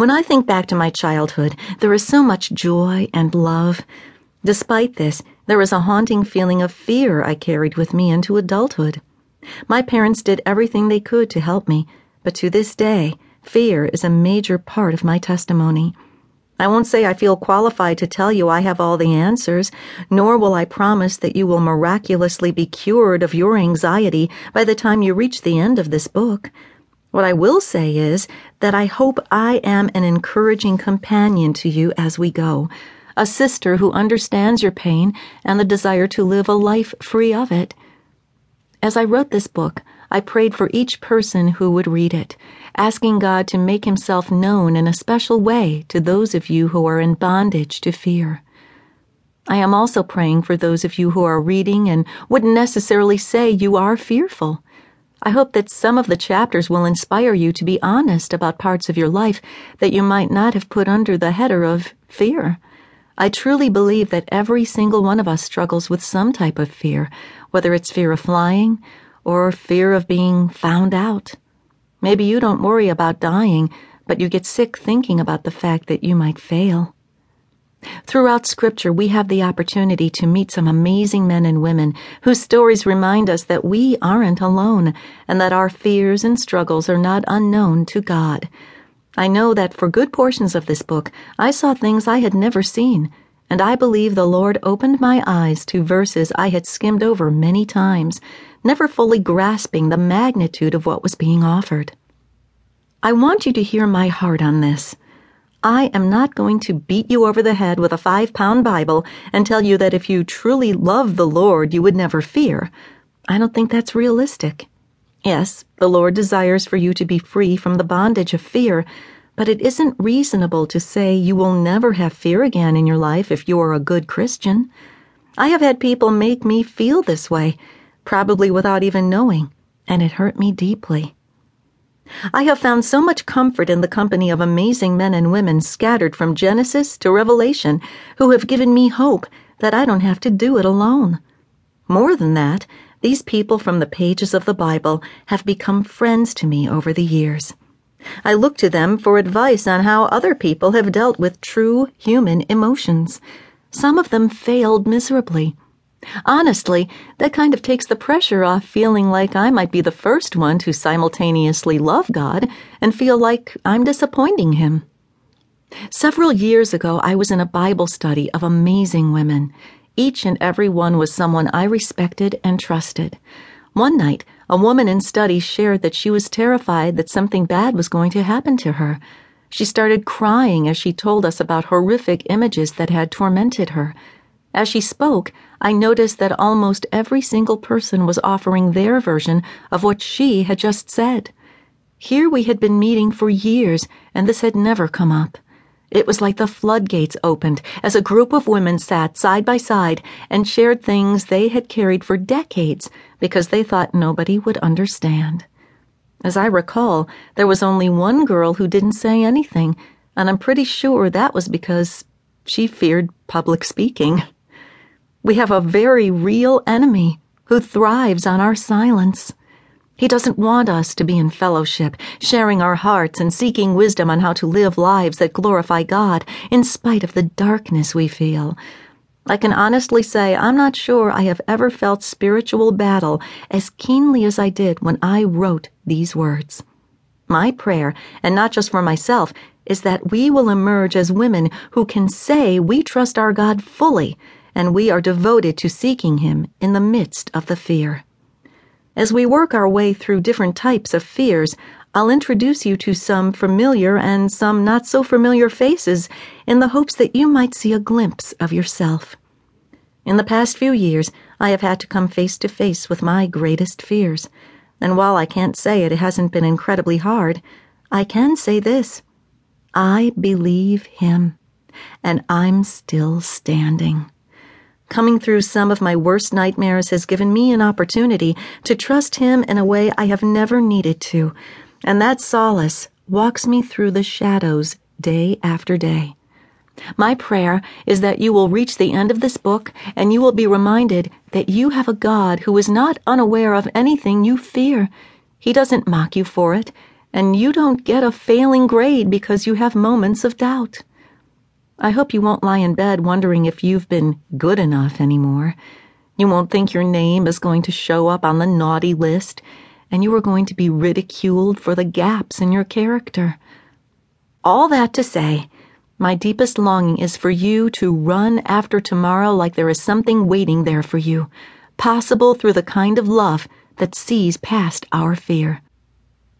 When I think back to my childhood, there is so much joy and love. Despite this, there is a haunting feeling of fear I carried with me into adulthood. My parents did everything they could to help me, but to this day, fear is a major part of my testimony. I won't say I feel qualified to tell you I have all the answers, nor will I promise that you will miraculously be cured of your anxiety by the time you reach the end of this book. What I will say is that I hope I am an encouraging companion to you as we go, a sister who understands your pain and the desire to live a life free of it. As I wrote this book, I prayed for each person who would read it, asking God to make himself known in a special way to those of you who are in bondage to fear. I am also praying for those of you who are reading and wouldn't necessarily say you are fearful. I hope that some of the chapters will inspire you to be honest about parts of your life that you might not have put under the header of fear. I truly believe that every single one of us struggles with some type of fear, whether it's fear of flying or fear of being found out. Maybe you don't worry about dying, but you get sick thinking about the fact that you might fail. Throughout Scripture, we have the opportunity to meet some amazing men and women whose stories remind us that we aren't alone and that our fears and struggles are not unknown to God. I know that for good portions of this book, I saw things I had never seen, and I believe the Lord opened my eyes to verses I had skimmed over many times, never fully grasping the magnitude of what was being offered. I want you to hear my heart on this. I am not going to beat you over the head with a five pound Bible and tell you that if you truly love the Lord, you would never fear. I don't think that's realistic. Yes, the Lord desires for you to be free from the bondage of fear, but it isn't reasonable to say you will never have fear again in your life if you are a good Christian. I have had people make me feel this way, probably without even knowing, and it hurt me deeply. I have found so much comfort in the company of amazing men and women scattered from Genesis to Revelation who have given me hope that I don't have to do it alone. More than that, these people from the pages of the Bible have become friends to me over the years. I look to them for advice on how other people have dealt with true human emotions. Some of them failed miserably. Honestly, that kind of takes the pressure off feeling like I might be the first one to simultaneously love God and feel like I'm disappointing Him. Several years ago, I was in a Bible study of amazing women. Each and every one was someone I respected and trusted. One night, a woman in study shared that she was terrified that something bad was going to happen to her. She started crying as she told us about horrific images that had tormented her. As she spoke, I noticed that almost every single person was offering their version of what she had just said. Here we had been meeting for years, and this had never come up. It was like the floodgates opened as a group of women sat side by side and shared things they had carried for decades because they thought nobody would understand. As I recall, there was only one girl who didn't say anything, and I'm pretty sure that was because she feared public speaking. We have a very real enemy who thrives on our silence. He doesn't want us to be in fellowship, sharing our hearts and seeking wisdom on how to live lives that glorify God in spite of the darkness we feel. I can honestly say I'm not sure I have ever felt spiritual battle as keenly as I did when I wrote these words. My prayer, and not just for myself, is that we will emerge as women who can say we trust our God fully and we are devoted to seeking Him in the midst of the fear. As we work our way through different types of fears, I'll introduce you to some familiar and some not so familiar faces in the hopes that you might see a glimpse of yourself. In the past few years, I have had to come face to face with my greatest fears, and while I can't say it hasn't been incredibly hard, I can say this I believe Him, and I'm still standing. Coming through some of my worst nightmares has given me an opportunity to trust Him in a way I have never needed to, and that solace walks me through the shadows day after day. My prayer is that you will reach the end of this book and you will be reminded that you have a God who is not unaware of anything you fear. He doesn't mock you for it, and you don't get a failing grade because you have moments of doubt. I hope you won't lie in bed wondering if you've been good enough anymore. You won't think your name is going to show up on the naughty list, and you are going to be ridiculed for the gaps in your character. All that to say, my deepest longing is for you to run after tomorrow like there is something waiting there for you, possible through the kind of love that sees past our fear.